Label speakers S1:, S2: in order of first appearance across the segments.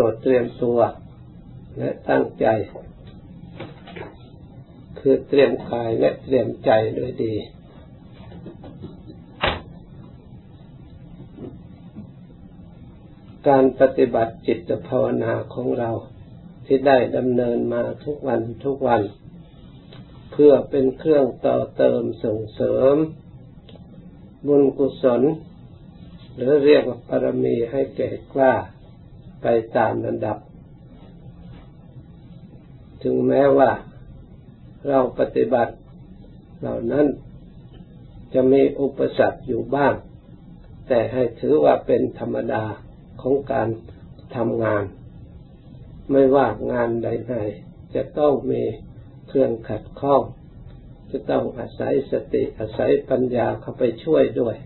S1: รดเตรียมตัว และตั้งใจ คือเตรียมกายและเตรียมใจโดยดี การปฏิบัติจิตภาวนาของเราที่ได้ดำเนินมาทุกวันทุกวัน เพื่อเป็นเครื่องต่อเติมส่งเสริม บุญกุศล หรือเรียกว่าปรมีให้แก่กล้า ไปตามระดับ ถึงแม้ว่าเราปฏิบัติเหล่านั้นจะมีอุปสรรคอยู่บ้าง แต่ให้ถือว่าเป็นธรรมดาของการทำงาน ไม่ว่างานใดๆจะต้องมีเครื่องขัดข้อง จะต้องอาศัยสติอาศัยปัญญาเข้าไปช่วยด้วย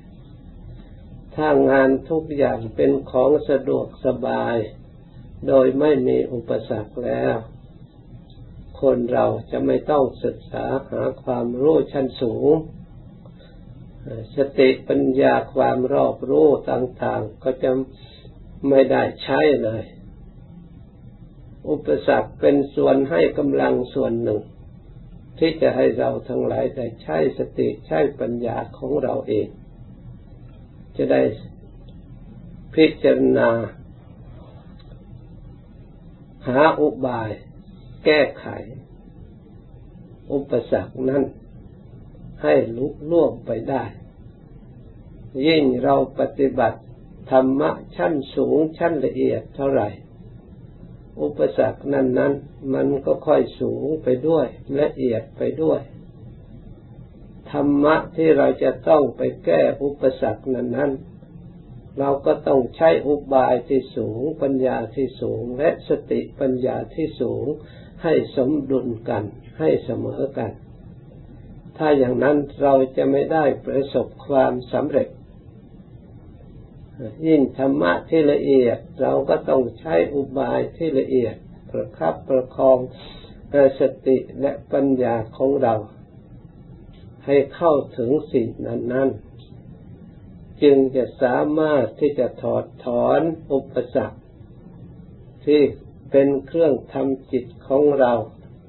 S1: ถ้างานทุกอย่างเป็นของสะดวกสบาย โดยไม่มีอุปสรรคแล้ว คนเราจะไม่ต้องศึกษาหาความรู้ชั้นสูง สติปัญญาความรอบรู้ต่างๆ ก็จะไม่ได้ใช้เลย อุปสรรคเป็นส่วนให้กำลังส่วนหนึ่ง ที่จะให้เราทั้งหลายได้ใช้สติใช้ปัญญาของเราเอง จะได้พิจารณา หาอุบาย แก้ไข อุปสรรคนั้นให้ลุล่วงไปได้ ยิ่งเราปฏิบัติธรรมะชั้นสูงชั้นละเอียดเท่าไหร่ อุปสรรคนั้นนั้นมันก็ค่อยสูงไปด้วยละเอียดไปด้วย ธรรมะที่เราจะต้องไปแก้อุปสรรคนั้นนั้น เราก็ต้องใช้อุบายที่สูง ปัญญาที่สูง และสติปัญญาที่สูง ให้สมดุลกัน ให้เสมอกัน ถ้าอย่างนั้นเราจะไม่ได้ประสบความสำเร็จ ยิ่งธรรมะที่ละเอียด เราก็ต้องใช้อุบายที่ละเอียด ประคับประคองสติและปัญญาของเรา ให้เข้าถึงสิ่งนั้นนั้น จึงจะสามารถที่จะถอดถอนอุปสรรคที่เป็นเครื่องทำจิตของเรา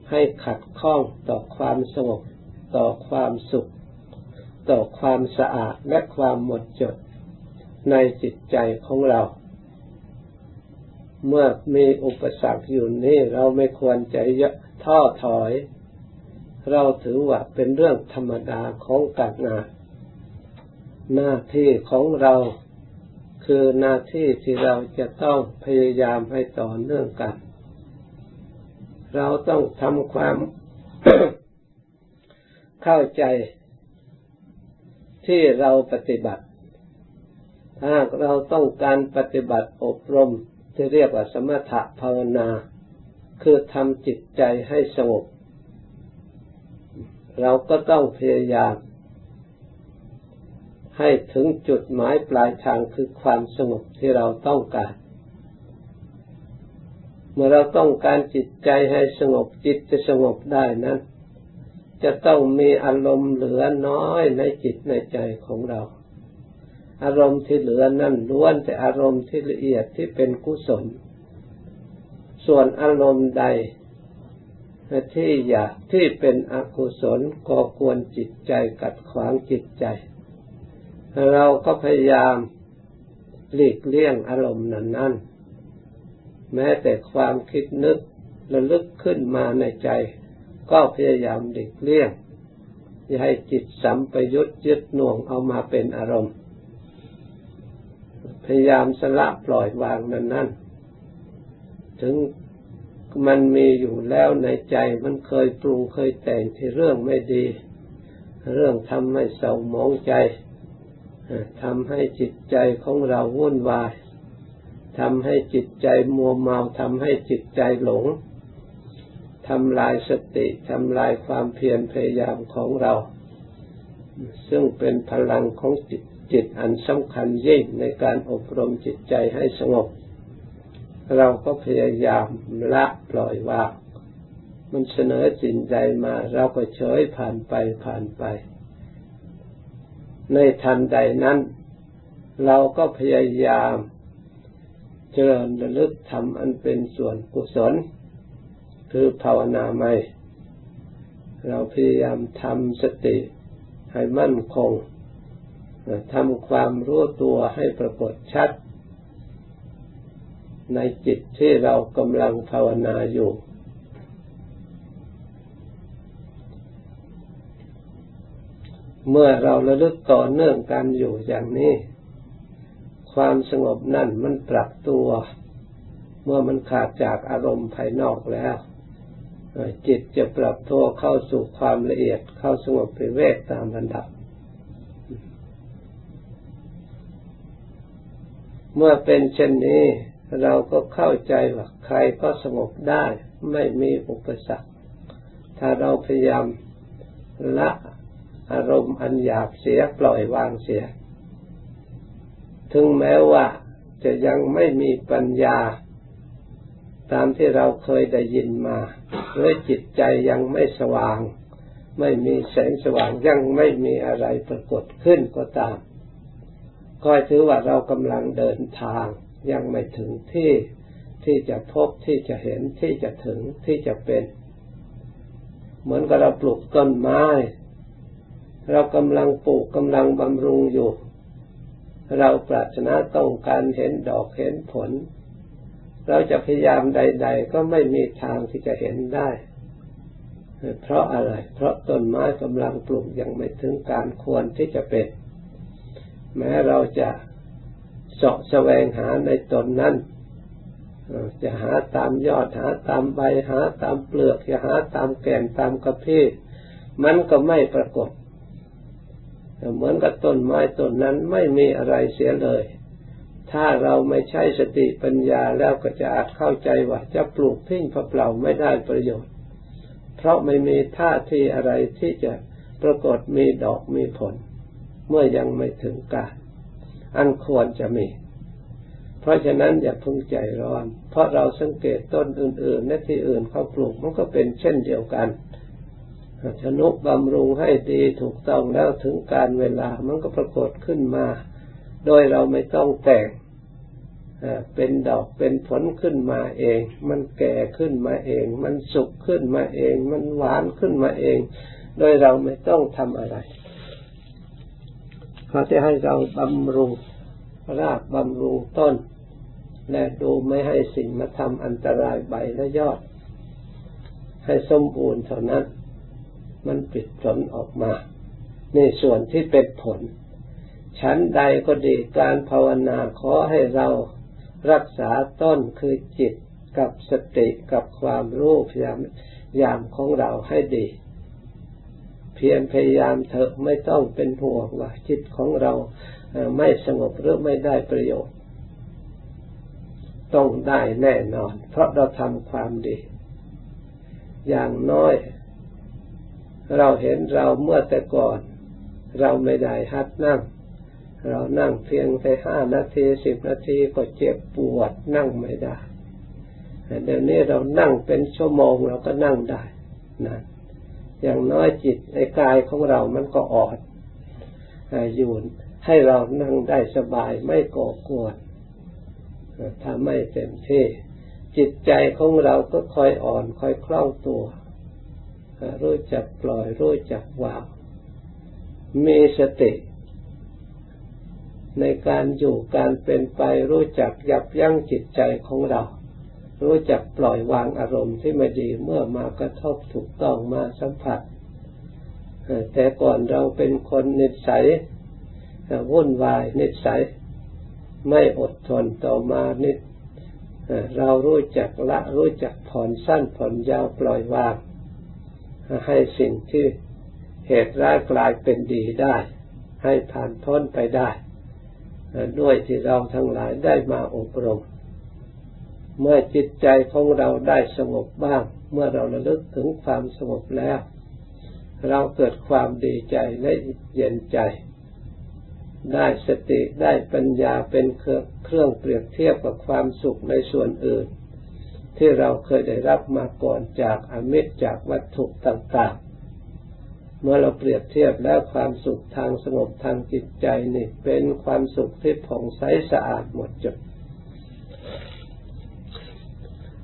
S1: ให้ขัดข้องต่อความสงบ ต่อความสุข ต่อความสะอาดและความหมดจดในจิตใจของเรา เมื่อมีอุปสรรคอยู่นี้เราไม่ควรจะท้อถอย เราถือว่าเป็นเรื่องธรรมดาของการงาน หน้าที่ของเราคือหน้าที่ที่เราจะต้องพยายามให้ต่อเนื่องกัน เราต้องทำความ เข้าใจที่เราปฏิบัติ ถ้าเราต้องการปฏิบัติอบรมที่เรียกว่าสมถะภาวนา คือทำจิตใจให้สงบ เราก็ต้องพยายาม ให้ถึงจุดหมายปลายทางคือความสงบที่เราต้องการ เมื่อเราต้องการจิตใจให้สงบจิตจะสงบได้นั้นจะต้องมีอารมณ์เหลือน้อยในจิตในใจของเรา อารมณ์ที่เหลือนั่นล้วนแต่อารมณ์ที่ละเอียดที่เป็นกุศล ส่วนอารมณ์ใดที่อยากที่เป็นอกุศลก่อกวนจิตใจกัดขวางจิตใจ เราก็พยายามหลีกเลี่ยงอารมณ์นั้นนั้นแม้แต่ความคิดนึกระลึกขึ้นมาในใจ ก็พยายามหลีกเลี่ยงอย่าให้จิตสัมปยุตยึดหน่วงเอามาเป็นอารมณ์ พยายามสละปล่อยวางนั้นนั่นถึงมันมีอยู่แล้วในใจมันเคยปรุงเคยแต่งที่เรื่องไม่ดี เรื่องทำให้เศร้าหมองใจ ทำให้จิตใจของเราวุ่นวายทำให้จิตใจมัวเมาทำให้จิตใจหลงทำลายสติทำลายความเพียรพยายามของเรา ซึ่งเป็นพลังของจิตจิตอันสำคัญยิ่งในการอบรมจิตใจให้สงบ เราก็พยายามละปล่อยวางมันเสนอสิ่งใดมา เราก็เฉยผ่านไปผ่านไป ในทันใดนั้น เราก็พยายามเจริญระลึกทำอันเป็นส่วนกุศล คือภาวนาไม่ เราพยายามทำสติให้มั่นคงทำความรู้ตัวให้ปรากฏชัด ในจิตที่เรากำลังภาวนาอยู่ เมื่อเราระลึกต่อเนื่องกันอยู่อย่างนี้ ความสงบนั่นมันปรับตัว เมื่อมันขาดจากอารมณ์ภายนอกแล้วจิตจะปรับตัวเข้าสู่ความละเอียดเข้าสงบไปเวกตามระดับ เมื่อเป็นเช่นนี้ เราก็เข้าใจว่าใครก็สงบได้ไม่มีอุปสรรค ถ้าเราพยายามละ อารมณ์อันหยาบเสียปล่อยวางเสีย ถึงแม้ว่าจะยังไม่มีปัญญา ตามที่เราเคยได้ยินมาหรือจิตใจยังไม่สว่าง ไม่มีแสงสว่างยังไม่มีอะไรปรากฏขึ้นก็ตาม ก็ถือว่าเรากำลังเดินทาง ยังไม่ถึงที่ที่จะพบที่จะเห็นที่จะถึงที่จะเป็น เหมือนกับเราปลูกต้นไม้ เรากำลังปลูกกำลังบำรุงอยู่ เราปรารถนาต้องการเห็นดอกเห็นผล เราจะพยายามใด ๆ ก็ไม่มีทางที่จะเห็นได้ เพราะอะไร เพราะต้นไม้กำลังปลูกยังไม่ถึงการควรที่จะเป็น แม้เราจะเสาะแสวงหาในตนนั้นจะหาตามยอดหาตามใบหาตามเปลือกจะหาตามแก่นตามกระพี้มันก็ไม่ปรากฏ เหมือนกับต้นไม้ต้นนั้นไม่มีอะไรเสียเลย ถ้าเราไม่ใช้สติปัญญาแล้วก็จะอาจเข้าใจว่าจะปลูกทิ้งเปล่าไม่ได้ประโยชน์ เพราะไม่มีท่าทีอะไรที่จะปรากฏมีดอกมีผล เมื่อยังไม่ถึงการอันควรจะมี เพราะฉะนั้นอย่าพึ่งใจร้อน เพราะเราสังเกตต้นอื่นๆในที่อื่นเขาปลูกมันก็เป็นเช่นเดียวกัน ชนุบำรุงให้ดีถูกต้องแล้วถึงการเวลามันก็ปรากฏขึ้นมา โดยเราไม่ต้องแต่งเป็นดอกเป็นผลขึ้นมาเอง มันแก่ขึ้นมาเอง มันสุกขึ้นมาเอง มันหวานขึ้นมาเอง โดยเราไม่ต้องทำอะไรเขาจะให้เราบำรุงรากบำรุงต้น และดูไม่ให้สิ่งมาทำอันตรายใบและยอด ให้สมบูรณ์เท่านั้น มันปิดผลออกมาในส่วนที่เป็นผล ชั้นใดก็ดีการภาวนาขอให้เรารักษาต้นคือจิตกับสติกับความรู้พยายามยามของเราให้ดี เพียรพยายามเถอะไม่ต้องเป็นห่วงว่าจิตของเราไม่สงบหรือไม่ได้ประโยชน์ ต้องได้แน่นอน เพราะเราทำความดี อย่างน้อย เราเห็นเราเมื่อแต่ก่อน เราไม่ได้หัดนั่ง เรานั่งเพียงแค่ห้านาทีสิบนาทีก็เจ็บปวดนั่งไม่ได้แต่เดี๋ยวนี้เรานั่งเป็นชั่วโมงเราก็นั่งได้นะอย่างน้อยจิตในกายของเรามันก็อ่อนอยู่ให้เรานั่งได้สบายไม่ก่อกวนถ้าไม่เต็มที่จิตใจของเราก็คอยอ่อนคอยคล่องตัว รู้จักปล่อย รู้จักวางมีสติ ในการอยู่การเป็นไปรู้จักยับยั้งจิตใจของเรา รู้จักปล่อยวางอารมณ์ที่ไม่ดีเมื่อมากระทบถูกต้องมาสัมผัส แต่ก่อนเราเป็นคนนิสัยวุ่นวายนิสัยไม่อดทนต่อมานิดเรารู้จักละรู้จักผ่อนสั้นผ่อนยาวปล่อยวาง ให้สิ่งที่เหตุร้ายกลายเป็นดีได้ ให้ผ่านพ้นไปได้ ด้วยที่เราทั้งหลายได้มาอบรม เมื่อจิตใจของเราได้สงบบ้าง เมื่อเราระลึกถึงความสงบแล้ว เราเกิดความดีใจและเย็นใจ ได้สติได้ปัญญาเป็นเครื่องเปรียบเทียบกับความสุขในส่วนอื่น ที่เราเคยได้รับมาก่อนจากอมิตรจากวัตถุต่างๆ เมื่อเราเปรียบเทียบแล้วความสุขทางสงบทางจิตใจนี่เป็นความสุขที่ผ่องใสสะอาดหมดจด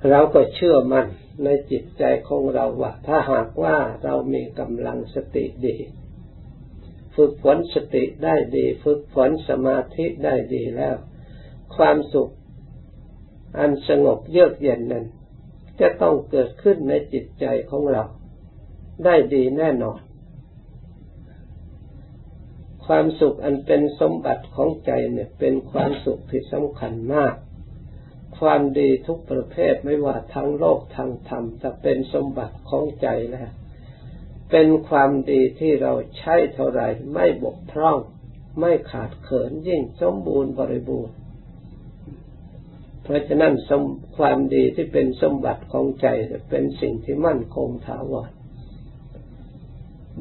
S1: เราก็เชื่อมั่นในจิตใจของเราว่า ถ้าหากว่าเรามีกำลังสติดี ฝึกฝนสติได้ดี ฝึกฝนสมาธิได้ดีแล้ว ความสุข อันสงบเยือกเย็นนั้น จะต้องเกิดขึ้นในจิตใจของเรา ได้ดีแน่นอน ความสุขอันเป็นสมบัติของใจเนี่ย เป็นความสุขที่สำคัญมาก ความดีทุกประเภทไม่ว่าทางโลกทางธรรมจะเป็นสมบัติของใจแล้วเป็นความดีที่เราใช้เท่าไรไม่บกพร่อง ไม่ขาดเขินยิ่งสมบูรณ์บริบูรณ์ เพราะฉะนั้นความดีที่เป็นสมบัติของใจเป็นสิ่งที่มั่นคงถาวร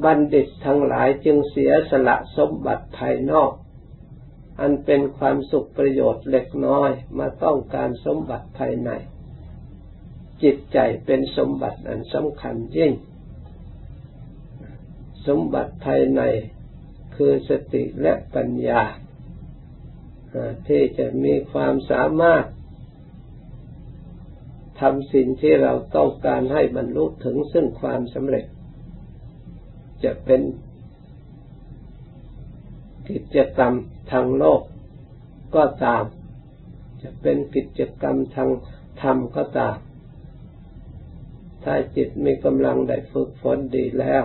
S1: บัณฑิตทั้งหลายจึงเสียสละสมบัติภายนอก อันเป็นความสุขประโยชน์เล็กน้อยมาต้องการสมบัติภายใน จิตใจเป็นสมบัติอันสำคัญยิ่ง สมบัติภายในคือสติและปัญญาที่จะมีความสามารถ ทำสิ่งที่เราต้องการให้บรรลุถึงซึ่งความสำเร็จ จะเป็นกิจกรรมทางโลกก็ตาม จะเป็นกิจกรรมทางธรรมก็ตาม ถ้าจิตมีกำลังได้ฝึกฝนดีแล้ว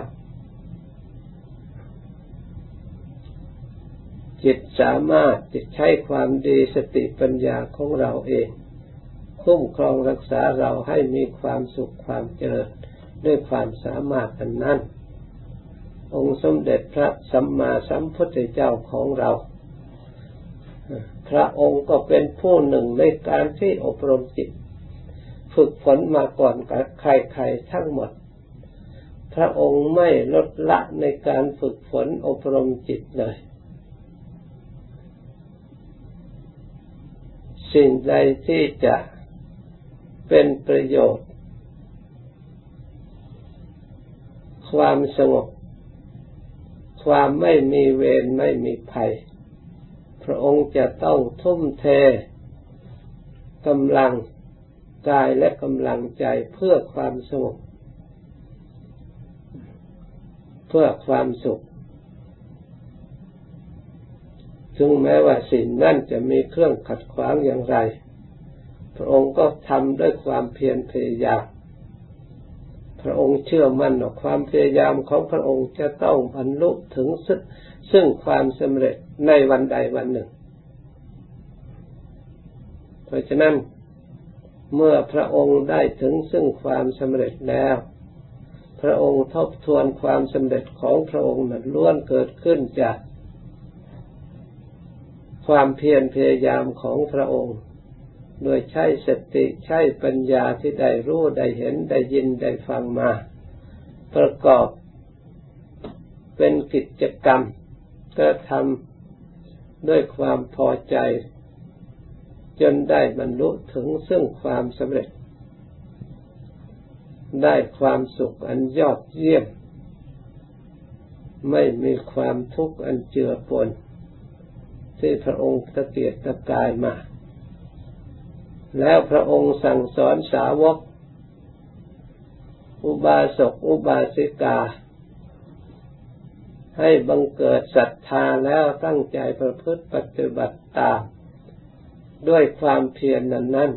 S1: จิตสามารถจะใช้ความดีสติปัญญาของเราเอง คุ้มครองรักษาเราให้มีความสุขความเจริญด้วยความสามารถอันนั้น องค์สมเด็จพระสัมมาสัมพุทธเจ้าของเรา พระองค์ก็เป็นผู้หนึ่งในการที่อบรมจิต ฝึกฝนมาก่อนกับใครๆทั้งหมด พระองค์ไม่ลดละในการฝึกฝนอบรมจิตเลย สิ่งใดที่จะ เป็นประโยชน์ ความสงบ ความไม่มีเวรไม่มีภัย พระองค์จะต้องทุ่มเทกำลังกายและกำลังใจเพื่อความสงบเพื่อความสุข ถึงแม้ว่าสิ่งนั่นจะมีเครื่องขัดขวางอย่างไร ระองค์ก็ทำด้วยความเพียรพยายาม พระองค์เชื่อมั่นว่าความพยายามของพระองค์จะต้องบรรลุถึงซึ่งความสำเร็จในวันใดวันหนึ่ง เพราะฉะนั้นเมื่อพระองค์ได้ถึงซึ่งความสำเร็จแล้ว พระองค์ทบทวนความสำเร็จของพระองค์นั้นล้วนเกิดขึ้นจาก ความเพียรพยายามของพระองค์ โดยใช้สติใช้ปัญญาที่ได้รู้ได้เห็นได้ยินได้ฟังมา ประกอบเป็นกิจกรรมกระทำด้วยความพอใจ จนได้บรรลุถึงซึ่งความสำเร็จ ได้ความสุขอันยอดเยี่ยม ไม่มีความทุกข์อันเจือปนที่พระองค์ตะเกียกตะกายมา แล้วพระองค์สั่งสอนสาวก อุบาสกอุบาสิกา ให้บังเกิดศรัทธาแล้วตั้งใจประพฤติปฏิบัติตาม ด้วยความเพียรนนั้นนั้น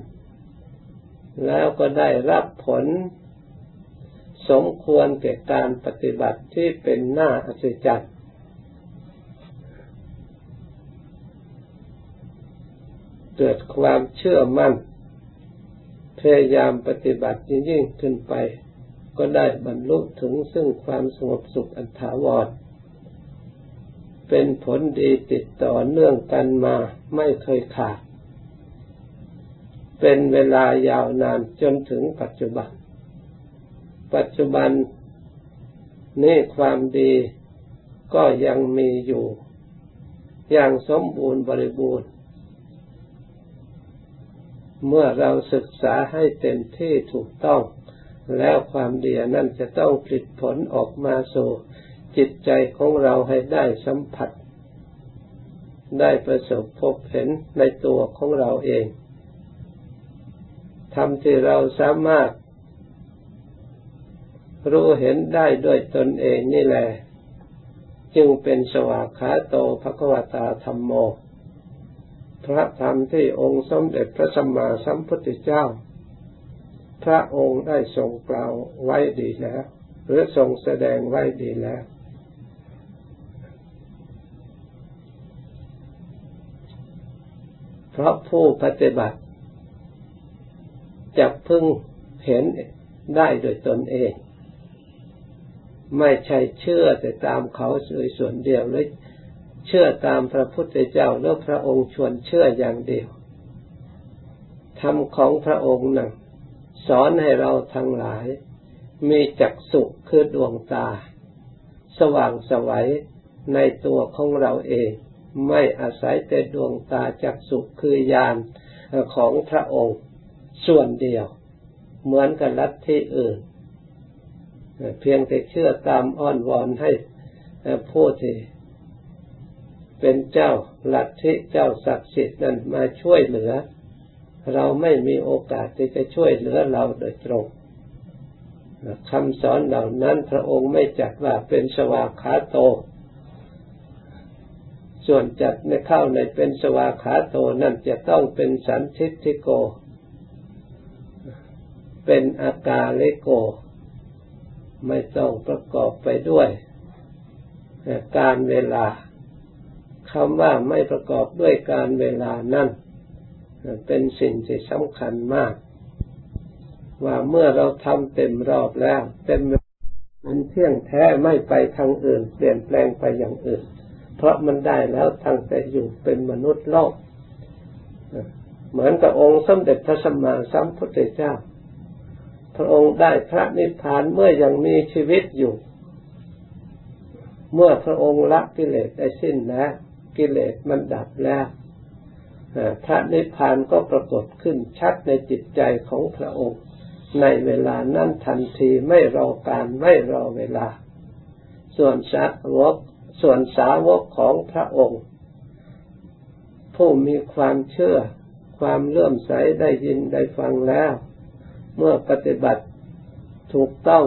S1: แล้วก็ได้รับผล สมควรแก่การปฏิบัติที่เป็นหน้าอัศจรรย์ เกิดความเชื่อมั่น พยายามปฏิบัติยิ่งขึ้นไป ก็ได้บรรลุถึงซึ่งความสงบสุขอันถาวร เป็นผลดีติดต่อเนื่องกันมาไม่เคยขาด เป็นเวลายาวนานจนถึงปัจจุบัน ปัจจุบันนี่ความดีก็ยังมีอยู่ อย่างสมบูรณ์บริบูรณ์ เมื่อเราศึกษาให้เต็มที่ถูกต้อง แล้วความดีนั้นจะต้องผลิตผลออกมาสู่จิตใจของเราให้ได้สัมผัส ได้ประสบพบเห็นในตัวของเราเองธรรมที่เราสามารถ รู้เห็นได้ด้วยตนเองนี่แหละ จึงเป็นสวากขาโตภควตาธรรมโม พระธรรมที่องค์สมเด็จพระสัมมาสัมพุทธเจ้า พระองค์ได้ทรงกล่าวไว้ดีแล้ว หรือทรงแสดงไว้ดีแล้ว เพราะผู้ปฏิบัติจะพึ่งเห็นได้โดยตนเอง ไม่ใช่เชื่อแต่ตามเขาส่วนเดียวเลย เชื่อตามพระพุทธเจ้าแล้วพระองค์ชวนเชื่ออย่างเดียวธรรมของพระองค์นั้นสอนให้เราทั้งหลาย มีจักสุคือดวงตา สว่างสวัยในตัวของเราเอง ไม่อาศัยแต่ดวงตาจักสุคือญาณของพระองค์ส่วนเดียว เหมือนกับลัทธิอื่น เพียงแต่เชื่อตามอ้อนวอนให้ผู้ที่ เป็นเจ้าลัทธิเจ้าศักดิ์สิทธิ์นั้นมาช่วยเหลือ เราไม่มีโอกาสที่จะช่วยเหลือเราโดยตรงคำสอนเหล่านั้นพระองค์ไม่จัดว่าเป็นสวากขาโต ส่วนจัดในเข้าในเป็นสวากขาโตนั่นจะต้องเป็นสันทิฏฐิโก เป็นอากาเลโก ไม่ต้องประกอบไปด้วย การเวลา คำว่าไม่ประกอบด้วยการเวลานั่นเป็นสิ่งที่สำคัญมาก ว่าเมื่อเราทำเต็มรอบแล้ว เต็มมันเที่ยงแท้ไม่ไปทางอื่น เปลี่ยนแปลงไปอย่างอื่น เพราะมันได้แล้วทั้งแต่อยู่เป็นมนุษย์โลก เหมือนกับองค์สมเด็จพระสัมมาสัมพุทธเจ้า พระองค์ได้พระนิพพานเมื่อยังมีชีวิตอยู่ เมื่อพระองค์ละกิเลสได้สิ้นแล้ว กิเลสมันดับแล้วพระนิพพานก็ปรากฏขึ้นชัดในจิตใจของพระองค์ ในเวลานั้นทันทีไม่รอการไม่รอเวลา ส่วนสาวกส่วนสาวกของพระองค์ ผู้มีความเชื่อ ความเลื่อมใสได้ยินได้ฟังแล้ว เมื่อปฏิบัติถูกต้อง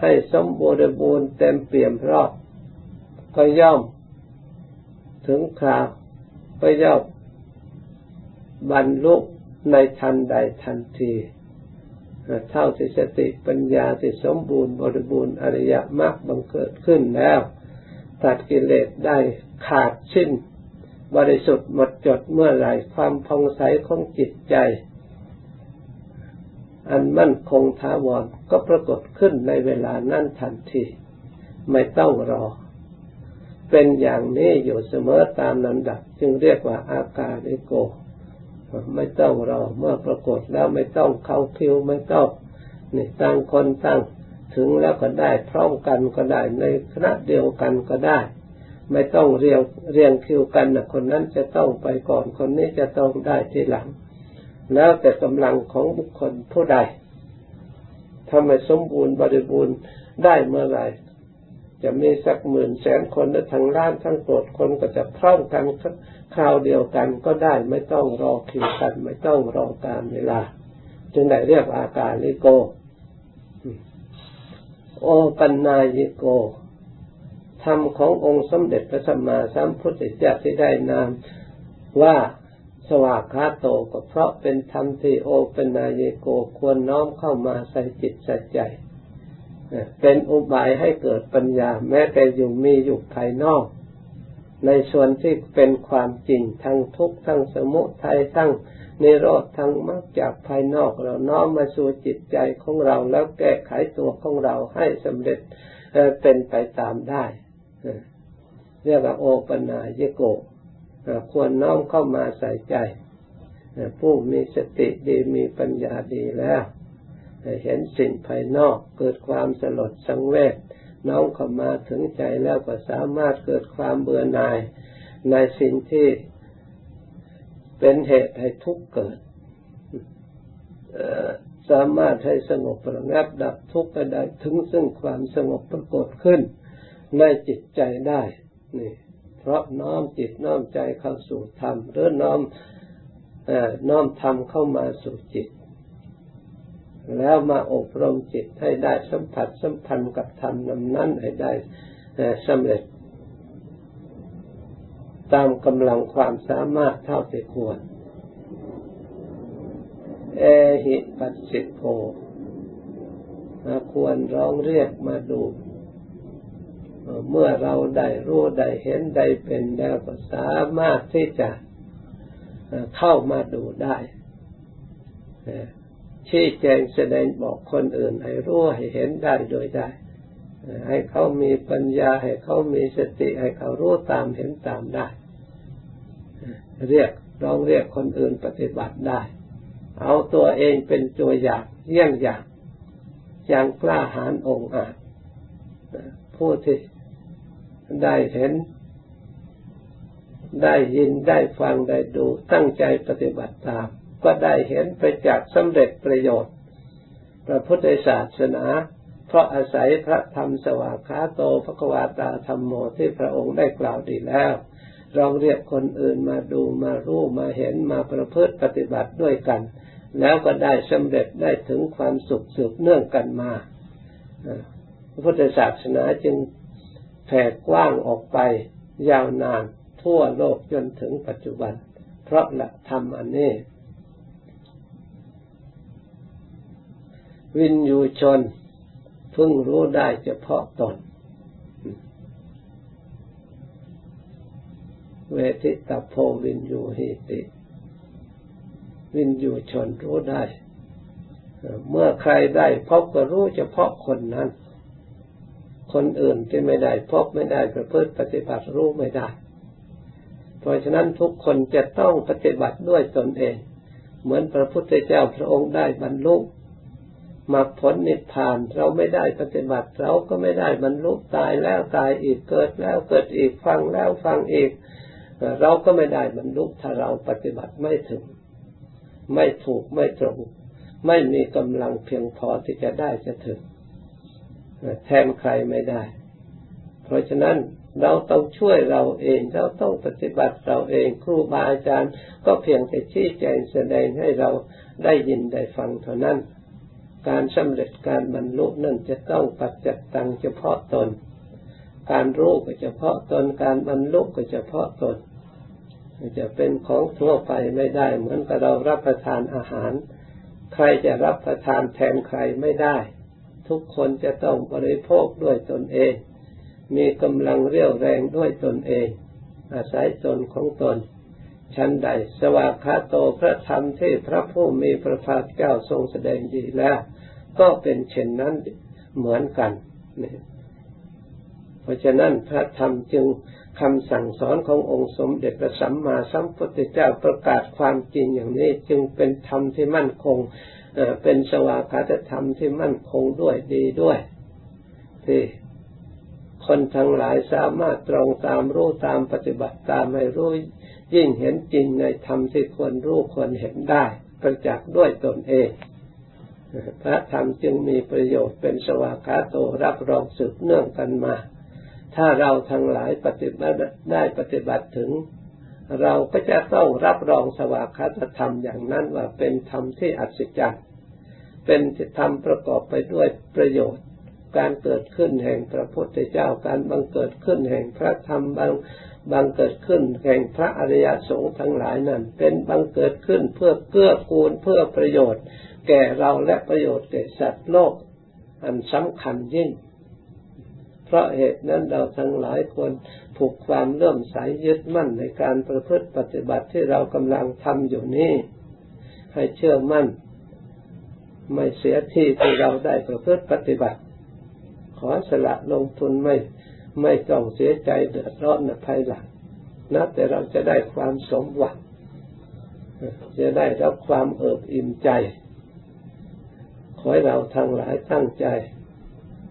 S1: ให้สมบูรณ์บูรณ์เต็มเปี่ยมรอบก็ย่อม ถึงคราวก็ย่อมบรรลุในทันใดทันที เท่าที่สติปัญญาที่สมบูรณ์บริบูรณ์อริยมรรคบังเกิดขึ้นแล้ว ตัดกิเลสได้ขาดสิ้น บริสุทธิ์หมดจดเมื่อไหร่ความพองใสของจิตใจ อันมั่นคงถาวรก็ปรากฏขึ้นในเวลานั้นทันที ไม่ต้องรอ เป็นอย่างนี้อยู่เสมอตามลำดับ จึงเรียกว่าอาการิโก ไม่ต้องรอเมื่อปรากฏแล้วไม่ต้องเข้าคิวไม่ต้องนี่ตั้งคนตั้งถึงแล้วก็ได้พร้อมกันก็ได้ในคณะเดียวกันก็ได้ ไม่ต้องเรียงเรียงคิวกันนะคนนั้นจะต้องไปก่อนคนนี้จะต้องได้ทีหลัง แล้วแต่กำลังของบุคคลผู้ใดทำให้สมบูรณ์บริบูรณ์ได้เมื่อไหร่ จะมีสักหมื่นแสนคนหรือทั้งล้านทั้งโกรธคนก็จะพร้อมกันคราวเดียวกันก็ได้ไม่ต้องรอคิวกันไม่ต้องรอการเวลา จึงได้เรียกอาการลิโก โอปัญญายิโกธรรมขององค์สมเด็จพระสัมมาสัมพุทธเจ้าที่ได้นามว่าสวากขาโตก็เพราะเป็นธรรมที่โอป็นนายโกควรน้อมเข้ามาใส่จิตใส่ใจ เป็นอุบายให้เกิดปัญญา แม้แต่อยู่มีอยู่ภายนอก ในส่วนที่เป็นความจริงทั้งทุกข์ทั้งสมุทัยทั้งนิโรธทั้งมรรคจากภายนอกเราน้อมมาสู่จิตใจของเราแล้วแก้ไขตัวของเราให้สำเร็จเป็นไปตามได้ เรียกว่าโอปนายโกควรน้อมเข้ามาใส่ใจ ผู้มีสติดีมีปัญญาดีแล้ว เห็นสิ่งภายนอกเกิดความสลดสังเวชน้อมเข้ามาถึงใจแล้วก็สามารถเกิดความเบื่อหน่ายในสิ่งที่เป็นเหตุให้ทุกข์เกิดสามารถให้สงบระงับดับทุกข์ได้ถึงซึ่งความสงบปรากฏขึ้นในจิตใจได้นี่เพราะน้อมจิตน้อมใจเข้าสู่ธรรมหรือน้อมน้อมธรรมเข้ามาสู่จิต แล้วมาอบรมจิตให้ได้สัมผัสสัมพันธ์กับธรรมนำนั้นให้ได้สำเร็จ ตามกำลังความสามารถเท่าที่ควร เอหิปัสสิโกควรร้องเรียกมาดู เมื่อเราได้รู้ได้เห็นได้เป็นแล้วก็สามารถที่จะเข้ามาดูได้ ชี้แจงแสดงบอกคนอื่น ให้รู้ให้เห็นได้โดยได้ ให้เขามีปัญญา ให้เขามีสติ ให้เขารู้ตามเห็นตามได้ เรียกร้องเรียกคนอื่นปฏิบัติได้ เอาตัวเองเป็นตัวอย่างเยี่ยงอย่างอย่างกล้าหาญองอาจผู้ที่ได้เห็น ได้ยินได้ฟังได้ดูตั้งใจปฏิบัติตาม ก็ได้เห็นไปจากสำเร็จประโยชน์ พระพุทธศาสนา เพราะอาศัยพระธรรมสวากขาโตพระกวาตาธรรมโมที่พระองค์ได้กล่าวดีแล้วลองเรียกคนอื่นมาดูมารู้มาเห็นมาประพฤติปฏิบัติด้วยกัน แล้วก็ได้สำเร็จได้ถึงความสุขสืบเนื่องกันมาพระพุทธศาสนาจึงแผ่กว้างออกไปยาวนานทั่วโลกจนถึงปัจจุบัน เพราะหลักธรรมอันนี้ วินยูชนพึงรู้ได้เฉพาะตน เวทิตาโพวินยูหิติ วินยูชนรู้ได้ เมื่อใครได้พบก็รู้เฉพาะคนนั้น คนอื่นที่ไม่ได้พบไม่ได้ประพฤติปฏิบัติรู้ไม่ได้ เพราะฉะนั้นทุกคนจะต้องปฏิบัติด้วยตนเอง เหมือนพระพุทธเจ้าพระองค์ได้บรรลุ มรรคผลนิพพาน เราไม่ได้ปฏิบัติ เราก็ไม่ได้บรรลุตายแล้วตายอีกเกิดแล้วเกิดอีกฟังแล้วฟังอีก เราก็ไม่ได้บรรลุถ้าเราปฏิบัติไม่ถึง ไม่ถูกไม่ตรง ไม่มีกำลังเพียงพอที่จะได้จะถึงแทนใครไม่ได้ เพราะฉะนั้นเราต้องช่วยเราเอง เราต้องปฏิบัติเราเอง ครูบาอาจารย์ ก็เพียงแต่ชี้แจงแสดงให้เราได้ยินได้ฟังเท่านั้น การสำเร็จการบรรลุนั่นจะต้องปัจจัตตังเฉพาะตน การรู้ก็เฉพาะตน การบรรลุก็เฉพาะตน จะเป็นของทั่วไปไม่ได้ เหมือนกับเรารับประทานอาหาร ใครจะรับประทานแทนใครไม่ได้ ทุกคนจะต้องบริโภคด้วยตนเอง มีกำลังเรี่ยวแรงด้วยตนเอง อาศัยตนของตนชั้นใด สวากขาโตพระธรรมที่พระผู้มีพระภาคเจ้าทรงแสดงดีแล้ว ก็เป็นเช่นนั้นเหมือนกัน เพราะฉะนั้นพระธรรมจึงคำสั่งสอนขององค์สมเด็จพระสัมมาสัมพุทธเจ้าประกาศความจริงอย่างนี้จึงเป็นธรรมที่มั่นคงเป็นสวากาตธรรมที่มั่นคงด้วยดีด้วยที่คนทั้งหลายสามารถตรงตามรู้ตามปฏิบัติตามให้รู้ยิ่งเห็นจริงในธรรมที่ควรรู้ควรเห็นได้ประจักษ์ด้วยตนเอง พระธรรมจึงมีประโยชน์เป็นสวากาโตรับรองสืบเนื่องกันมา ถ้าเราทั้งหลายปฏิบัติได้ปฏิบัติถึง เราก็จะต้องรับรองสวากาตธรรมอย่างนั้นว่าเป็นธรรมที่อัศจรรย์เป็นธรรมประกอบไปด้วยประโยชน์ การเกิดขึ้นแห่งพระพุทธเจ้าการบังเกิดขึ้นแห่งพระธรรมบางบังเกิดขึ้นแห่งพระอริยสงฆ์ทั้งหลายนั้น เป็นบังเกิดขึ้นเพื่อเกื้อกูลเพื่อประโยชน์ แก่เราและประโยชน์แก่สัตว์โลก อันสำคัญยิ่ง เพราะเหตุนั้นเราทั้งหลายควรผูกความเลื่อมใสยยึดมั่นในการประพฤติปฏิบัติที่เรากำลังทำอยู่นี้ ให้เชื่อมั่น ไม่เสียที่ที่เราได้ประพฤติปฏิบัติ ขอสละลงทุนไม่ไม่ต้องเสียใจเดือดร้อนในภายหลังนับแต่เราจะได้ความสมหวังจะได้รับความเอิบอิ่มใจ ให้เราทั้งหลายตั้งใจ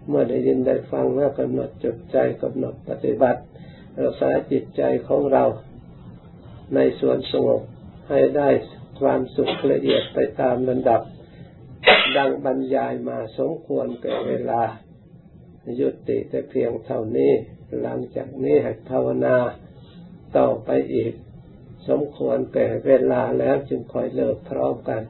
S1: เมื่อได้ยินได้ฟังแล้วกำหนดจดใจกำหนดปฏิบัติ รักษาจิตใจของเราในส่วนสงบให้ได้ความสุขละเอียดไปตามลำดับ ดังบรรยายมาสมควรแก่เวลา ยุติแต่เพียงเท่านี้ หลังจากนี้ให้ภาวนาต่อไปอีก สมควรแก่เวลาแล้วจึงคอยเลิกพร้อมกัน